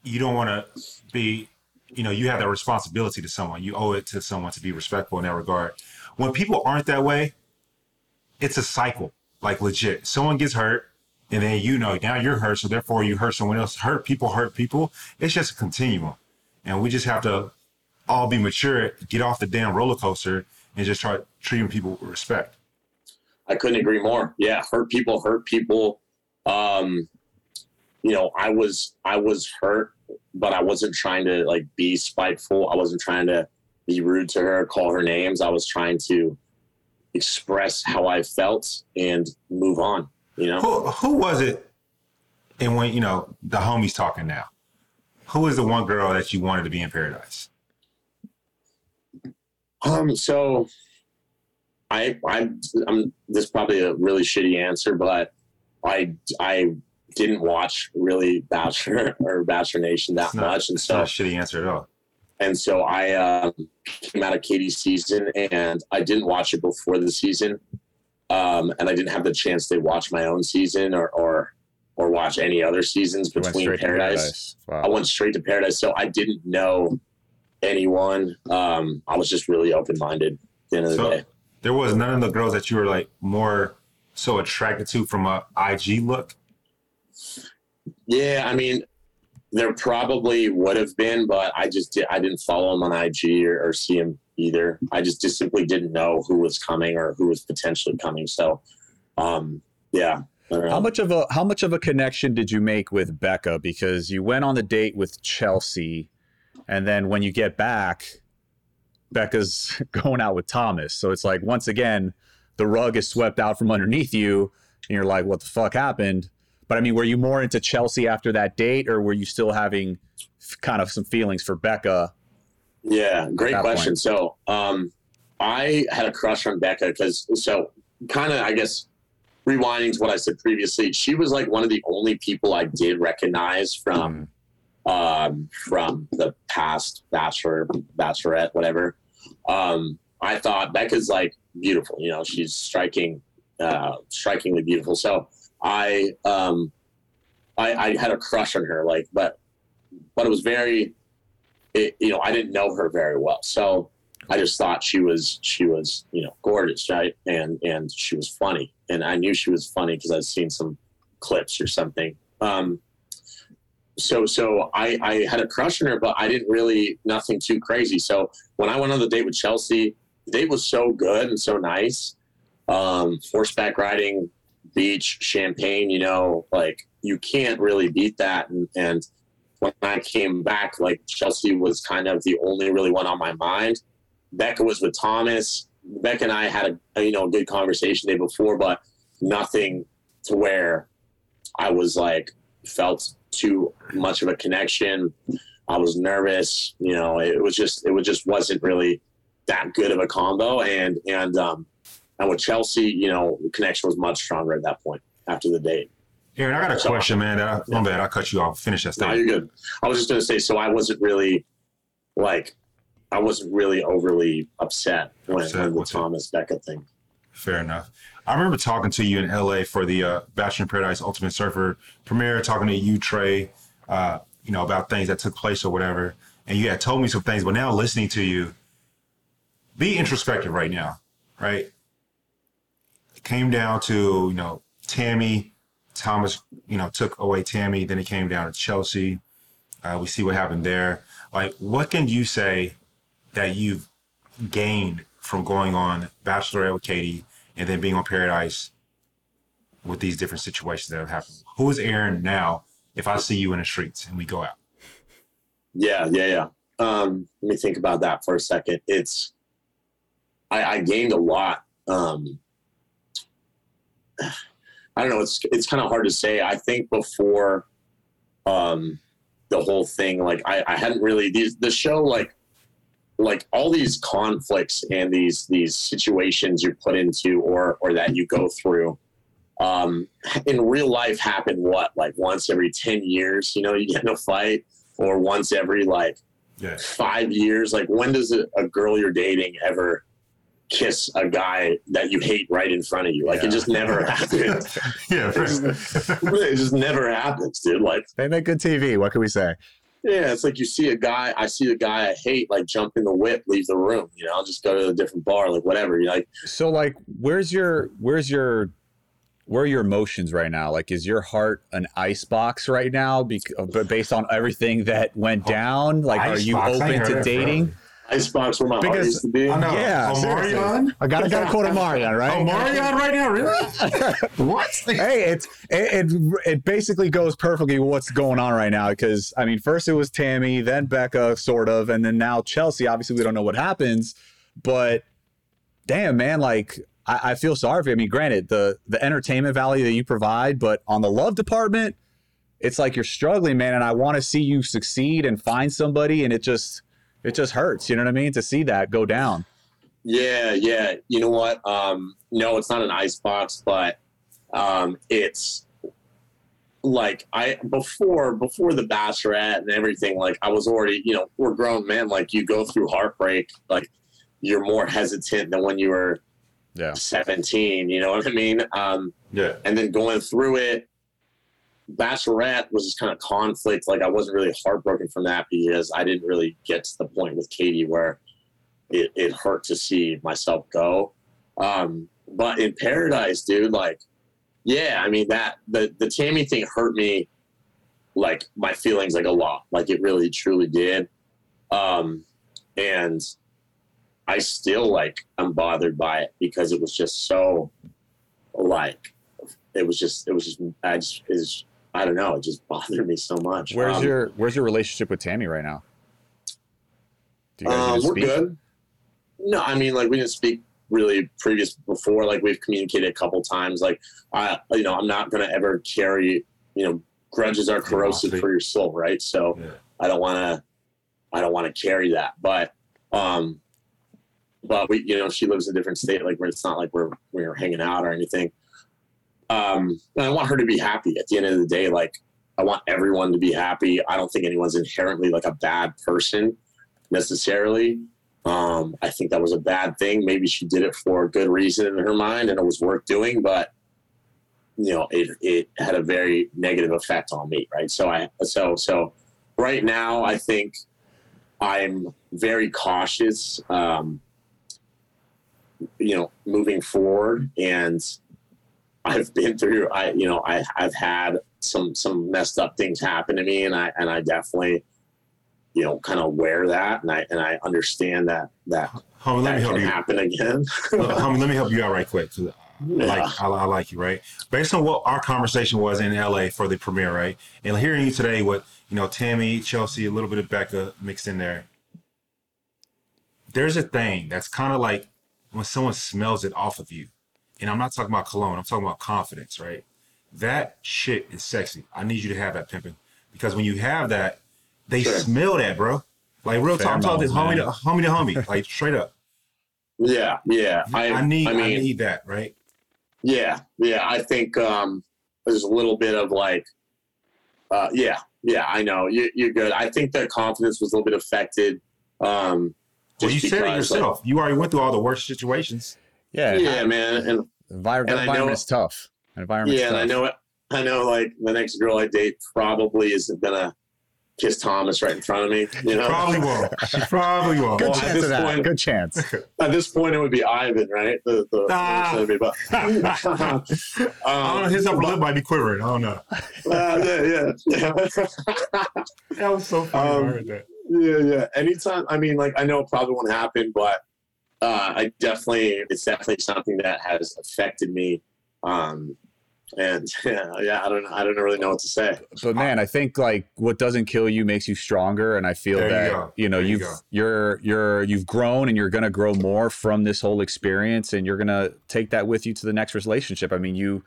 you don't want to be, you know, you have that responsibility to someone. You owe it to someone to be respectful in that regard. When people aren't that way, it's a cycle, like legit. Someone gets hurt, and then you know now you're hurt, so therefore you hurt someone else. Hurt people, hurt people. It's just a continuum, and we just have to all be mature, get off the damn roller coaster, and just start treating people with respect. I couldn't agree more. Yeah, hurt people, hurt people. Um, you know, I was I was hurt, but I wasn't trying to like be spiteful. I wasn't trying to be rude to her, call her names. I was trying to express how I felt and move on. You know, Who who was it? And when you know the homies talking now, who is the one girl that you wanted to be in paradise? Um, so I, I, I'm, this is probably a really shitty answer, but I, I didn't watch really Bachelor or Bachelor Nation that It's not, much. And it's not so, a shitty answer at all. and so I, um, came out of Katie's season and I didn't watch it before the season. Um, and I didn't have the chance to watch my own season or, or, or watch any other seasons between to Paradise. Wow. I went straight to Paradise, so I didn't know anyone. Um, I was just really open minded the end of the So day. there was none of the girls that you were like more so attracted to from a IG look. Yeah, I mean, there probably would have been, but I just did, I didn't follow him on IG or, or see him either. I just, just simply didn't know who was coming or who was potentially coming. So, um, yeah. I don't know. How much of a how much of a connection did you make with Becca? Because you went on the date with Chelsea, and then when you get back, Becca's going out with Thomas. So it's like once again, the rug is swept out from underneath you, and you're like, "What the fuck happened?" But I mean, were you more into Chelsea after that date, or were you still having kind of some feelings for Becca? Yeah, great question. Point? So, um, I had a crush on Becca because so kind of I guess rewinding to what I said previously, she was like one of the only people I did recognize from mm. Um, from the past Bachelor, Bachelorette, whatever. Um, I thought Becca's like beautiful. You know, she's striking, uh, strikingly beautiful. So I, um, I, I had a crush on her, like, but, but it was very, it, you know, I didn't know her very well. So I just thought she was, she was, you know, gorgeous, right? And, and she was funny. And I knew she was funny because I'd seen some clips or something. Um, so so I, I had a crush on her, but I didn't really nothing too crazy. So when I went on the date with Chelsea, the date was so good and so nice. Um, horseback riding, beach, champagne, you know, like you can't really beat that. And, and when I came back, like Chelsea was kind of the only really one on my mind. Becca was with Thomas. Becca and I had a, you know a good conversation the day before, but nothing to where I was like felt too much of a connection. I was nervous. You know, it was just it was just wasn't really that good of a combo. And and um, and with Chelsea, you know, the connection was much stronger at that point after the date. Aaron, I got a so, question, man. I, my bad, I cut you off. Finish that statement. No, you're good. I was just gonna say, so I wasn't really like, I wasn't really overly upset when, upset when the Thomas it? Becca thing. Fair enough. I remember talking to you in LA for the uh, Bachelor in Paradise Ultimate Surfer premiere, talking to you, Trey, uh, you know, about things that took place or whatever. And you had told me some things, but now listening to you, be introspective right now, right? It came down to, you know, Tammy, Thomas, you know, took away Tammy. Then it came down to Chelsea. Uh, we see what happened there. Like, what can you say that you've gained from going on Bachelorette with Katie and then being on Paradise with these different situations that have happened. Who is Aaron now if I see you in the streets and we go out? Yeah, yeah, yeah. Um, let me think about that for a second. It's I, I gained a lot. Um, I don't know. It's it's kind of hard to say. I think before um, the whole thing, like I, I hadn't really these the show like like all these conflicts and these these situations you're put into or or that you go through um, in real life happen what? Like once every 10 years you know you get in a fight or once every like yeah. five years? Like when does a, a, girl you're dating ever kiss a guy that you hate right in front of you? Like yeah. it just never happens. Yeah it just, it just never happens dude. Like they make good tv what can we say yeah, it's like you see a guy, I see a guy I hate, like jump in the whip, leave the room. You know, I'll just go to a different bar, like whatever. You like. So, like, where's your, where's your, where are your emotions right now? Like, is your heart an ice box right now? Because, based on everything that went oh, down, like, ice are you box. open to dating? Icebox where my because, heart used to be. I know. Yeah, Omarion. I got to got to quote Omarion, right? Omarion right now, really? what? hey, it's it, it, it basically goes perfectly with what's going on right now because I mean, first it was Tammy, then Becca, sort of, and then now Chelsea. Obviously, we don't know what happens, but damn, man, like I, I feel sorry for you. I mean, granted, the the entertainment value that you provide, but on the love department, it's like you're struggling, man, and I want to see you succeed and find somebody, and it just it just hurts. You know what I mean? To see that go down. Yeah, yeah. You know what? Um, no, it's not an ice box, but um, it's like I before before the bachelorette and everything. Like I was already, you know, we're grown men. Like you go through heartbreak, like you're more hesitant than when you were yeah. 17. You know what I mean? Um, yeah. And then going through it, Bachelorette was this kind of conflict. Like I wasn't really heartbroken from that because I didn't really get to the point with Katie where it, it hurt to see myself go. Um, but in Paradise, dude, like, yeah, I mean that the the Tammy thing hurt me, like my feelings like a lot. Like it really truly did. Um, and I still like I'm bothered by it because it was just so like it was just it was just I just is I don't know. It just bothered me so much. Where's um, your Where's your relationship with Tammy right now? Um, we're speak? good. No, I mean, like we didn't speak really previous before. Like we've communicated a couple times. Like I, you know, I'm not gonna ever carry you know, grudges are corrosive for your soul, right? So Yeah. I don't want to, I don't want to carry that. But, um, but we, you know, she lives in a different state. Like where it's not like we're we're hanging out or anything. Um, and I want her to be happy. At the end of the day, like I want everyone to be happy. I don't think anyone's inherently like a bad person necessarily. Um, I think that was a bad thing. Maybe she did it for a good reason in her mind and it was worth doing, but you know, it, it had a very negative effect on me. Right. So I, so, so right now I think I'm very cautious, um, you know, moving forward and I've been through, I, you know, I, I've had some, some messed up things happen to me and I, and I definitely, you know, kind of wear that, and I and I understand that that Homie, let that me help you. happen again. Homie, let me help you out right quick. I like, I, I like you, right? Based on what our conversation was in LA for the premiere, right? And hearing you today with, you know, Tammy, Chelsea, a little bit of Becca mixed in there. There's a thing that's kind of like when someone smells it off of you. And I'm not talking about cologne, I'm talking about confidence, right? That shit is sexy. I need you to have that pimping. Because when you have that, they Sure. smell that, bro. Like real talk, I'm talking this homie Pheromones, to homie to homie, like straight up. yeah, yeah. I, I, need, I I, need that, right? yeah, yeah. I think um, there's a little bit of like, uh, yeah, yeah. I know you, you're good. I think their confidence was a little bit affected. Um, Well, you just said it because, like, yourself. you already went through all the worst situations. Yeah, yeah, man, and Envir- And environment know- is tough. Environment's yeah, and. I know it. I know, like the next girl I date probably isn't gonna kiss Thomas right in front of me. You know, Probably won't. She probably won't. Good Well, at chance this of that. point- Good chance. at this point it would be Ivan, right? The, the, Ah. the- but, I don't know. His upper lip might be quivering. I don't know. Uh, yeah, yeah, yeah. That was so funny. when I Um, heard that. yeah, yeah. Anytime, I mean, like, I know it probably won't happen, but uh, I definitely, it's definitely something that has affected me. Um, and yeah, yeah, I don't, I don't really know what to say. But man, I think like what doesn't kill you makes you stronger, and I feel There that go. you, know There you you've go. you're you're you've grown and you're gonna grow more from this whole experience, and you're gonna take that with you to the next relationship. I mean, you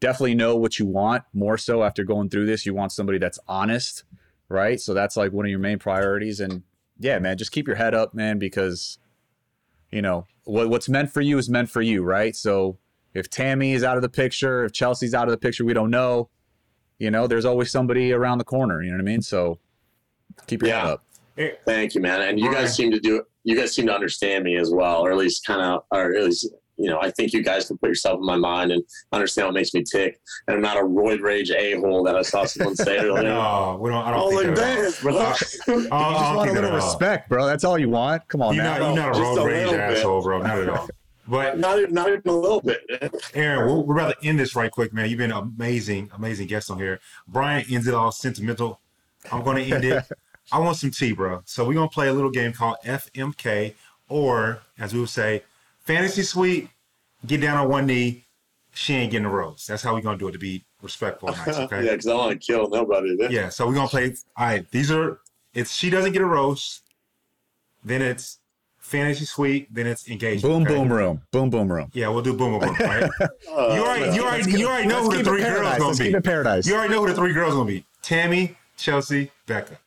definitely know what you want more so after going through this. You want somebody that's honest, right? So that's like one of your main priorities. And yeah, man, just keep your head up, man, because you know what what's meant for you is meant for you, right? So if Tammy is out of the picture, if Chelsea's out of the picture, we don't know. You know, there's always somebody around the corner. You know what I mean? So keep your head Yeah. up. Thank you, man. And you Right. guys seem to do, you guys seem to understand me as well, or at least kind of, or at least, you know, I think you guys can put yourself in my mind and understand what makes me tick. And I'm not a roid rage a hole that I saw someone say earlier. No, we don't. I don't Oh, think like that. at that, bro. Uh, uh, I don't- just want a little at all. respect, bro. That's all you want. Come on You're now. not, you're not a Just road a rage little asshole, bro. Not at all. But not, even- not even a little bit. Aaron, we're, we're about to end this right quick, man. You've been an amazing, amazing guest on here. Brian ends it all sentimental. I'm going to end it. I want some tea, bro. So we're going to play a little game called FMK, or as we would say, Fantasy Suite. Get down on one knee. She ain't getting a rose. That's how we're going to do it to be respectful and nice, okay? yeah, because I want to kill nobody. man. Yeah, so we're gonna play. All right, these are. It's she doesn't get a rose. Then it's fantasy suite. Then it's engagement. Boom, okay? boom room. Boom, boom room. Yeah, we'll do boom, boom, boom. Right? Uh, you already, you already, you already know Let's who the three girls paradise. gonna Let's be. keep it paradise. You already know who the three girls gonna be. Tammy, Chelsea, Becca.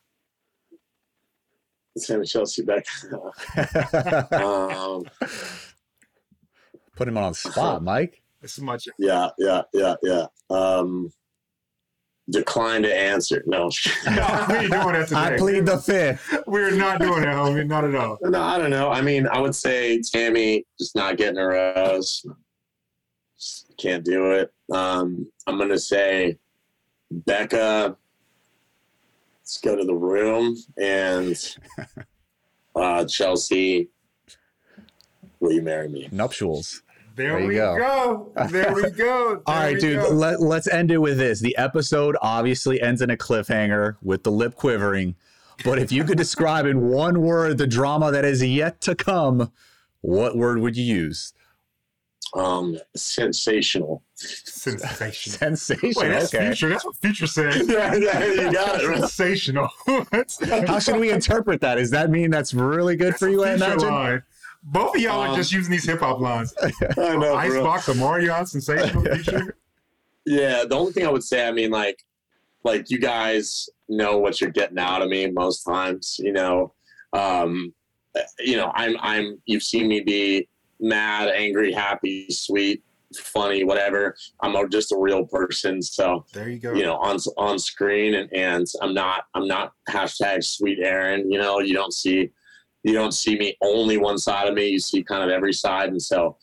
Tammy, Chelsea Becca. um, Put him on the spot, Mike. This is much. yeah, yeah, yeah, yeah. Um, decline to answer. No, No, we ain't doing that today. I plead the fifth. We're not doing that, homie. Not at all. no, I don't know. I mean, I would say Tammy just not getting a rose. Just can't do it. Um, I'm gonna say Becca. Let's go to the room and uh, Chelsea. Will you marry me? Nuptials. There, There we go. go. There we go. All There right, we dude. go. Let, let's end it with this. The episode obviously ends in a cliffhanger with the lip quivering. But if you could describe in one word the drama that is yet to come, what word would you use? Um, sensational. Sensational. Sensational. Wait, that's okay. future. That's what future said. yeah, yeah, you got it. Right? Sensational. How should we interpret that? Does that mean that's really good for you, I Future imagine? line. Both of y'all are Um, just using these hip hop lines. I know, bro. Icebox, Omarion, sensational future. Yeah, the only thing I would say, I mean, like, like you guys know what you're getting out of me most times. You know, um, you know, I'm I'm. You've seen me be mad, angry, happy, sweet, funny, whatever. I'm a, just a real person. So there you go. You know, on on screen, and and I'm not I'm not hashtag sweet Aaron. You know, you don't see you don't see me only one side of me. You see kind of every side, and so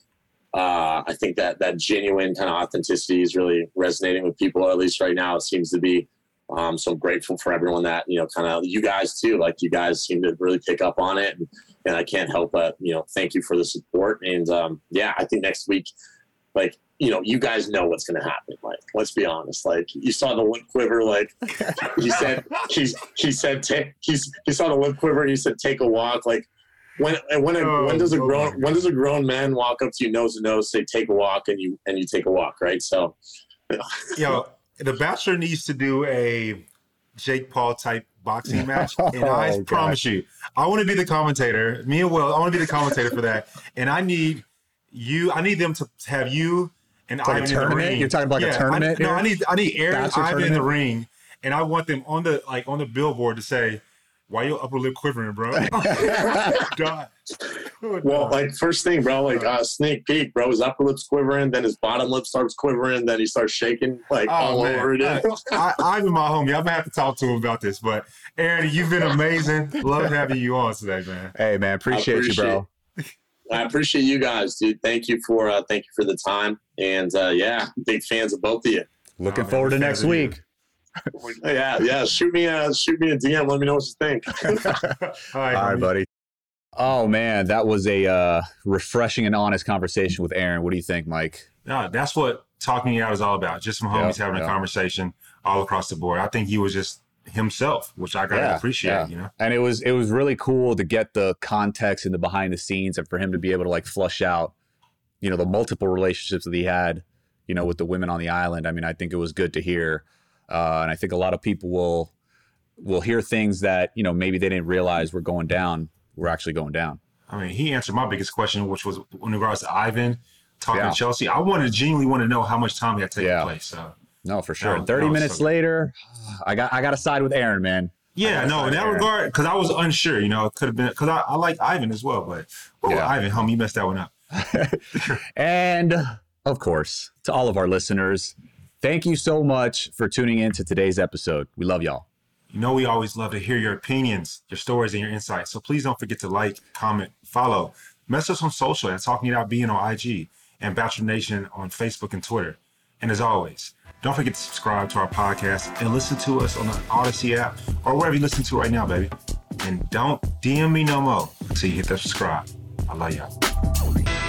uh, I think that that genuine kind of authenticity is really resonating with people. At least right now, it seems to be. Um, so I'm grateful for everyone that you know, kind of you guys too. Like you guys seem to really pick up on it, and, and I can't help but you know thank you for the support. And um, yeah, I think next week, like you know, you guys know what's going to happen. Like, let's be honest. Like, you saw the lip quiver. Like, he said, he's he said, take, he's he saw the lip quiver. and He said, take a walk. Like, when when a, oh, when does a oh, grown when does a grown man walk up to you nose to nose say take a walk and you and you take a walk right so yo the bachelor needs to do a jake paul type boxing match and i oh, promise you i want to be the commentator me and will i want to be the commentator for that and i need you i need them to have you and like Ivan in the ring. You're talking about yeah, like a tournament? I, no, I need I need Aaron Ivan in the ring, and I want them on the like on the billboard to say why your upper lip quivering, bro? God. well, like first thing, bro, like uh, sneak peek, bro. His upper lip's quivering, then his bottom lip starts quivering, then he starts shaking like oh, all man. over again. I, I'm my homie. I'm gonna have to talk to him about this. But Aaron, you've been amazing. Love having you on today, man. Hey, man, appreciate, appreciate you, bro. I appreciate you guys, dude. Thank you for uh, thank you for the time, and uh, yeah, big fans of both of you. Looking oh, forward to next week. Yeah, yeah. Shoot me a shoot me a DM. Let me know what you think. All right, All right buddy. Oh man, that was a uh, refreshing and honest conversation with Aaron. What do you think, Mike? Yeah, that's what talking out is all about. Just some homies yep, having yep. a conversation all across the board. I think he was just himself, which I gotta yeah, appreciate. Yeah. You know, and it was it was really cool to get the context and the behind the scenes, and for him to be able to like flush out, you know, the multiple relationships that he had, you know, with the women on the island. I mean, I think it was good to hear uh, and I think a lot of people will will hear things that you know maybe they didn't realize were going down. We're actually going down. I mean, he answered my biggest question, which was in regards to Ivan talking yeah. to Chelsea. I wanted genuinely want to know how much time had taken place. So. No, for sure. Thirty minutes so later, I got I got to side with Aaron, man. Yeah, no, in that Aaron. regard, because I was unsure. You know, it could have been because I, I like Ivan as well, but oh, yeah. Ivan, homie, you messed that one up. and of course, to all of our listeners, Thank you so much for tuning in to today's episode. We love y'all. You know, we always love to hear your opinions, your stories, and your insights. So please don't forget to like, comment, follow. Message us on social at Talking It Out Being on IG and Bachelor Nation on Facebook and Twitter. And as always, don't forget to subscribe to our podcast and listen to us on the Odyssey app or wherever you listen to right now, baby. And don't DM me no more until you hit that subscribe. I love y'all.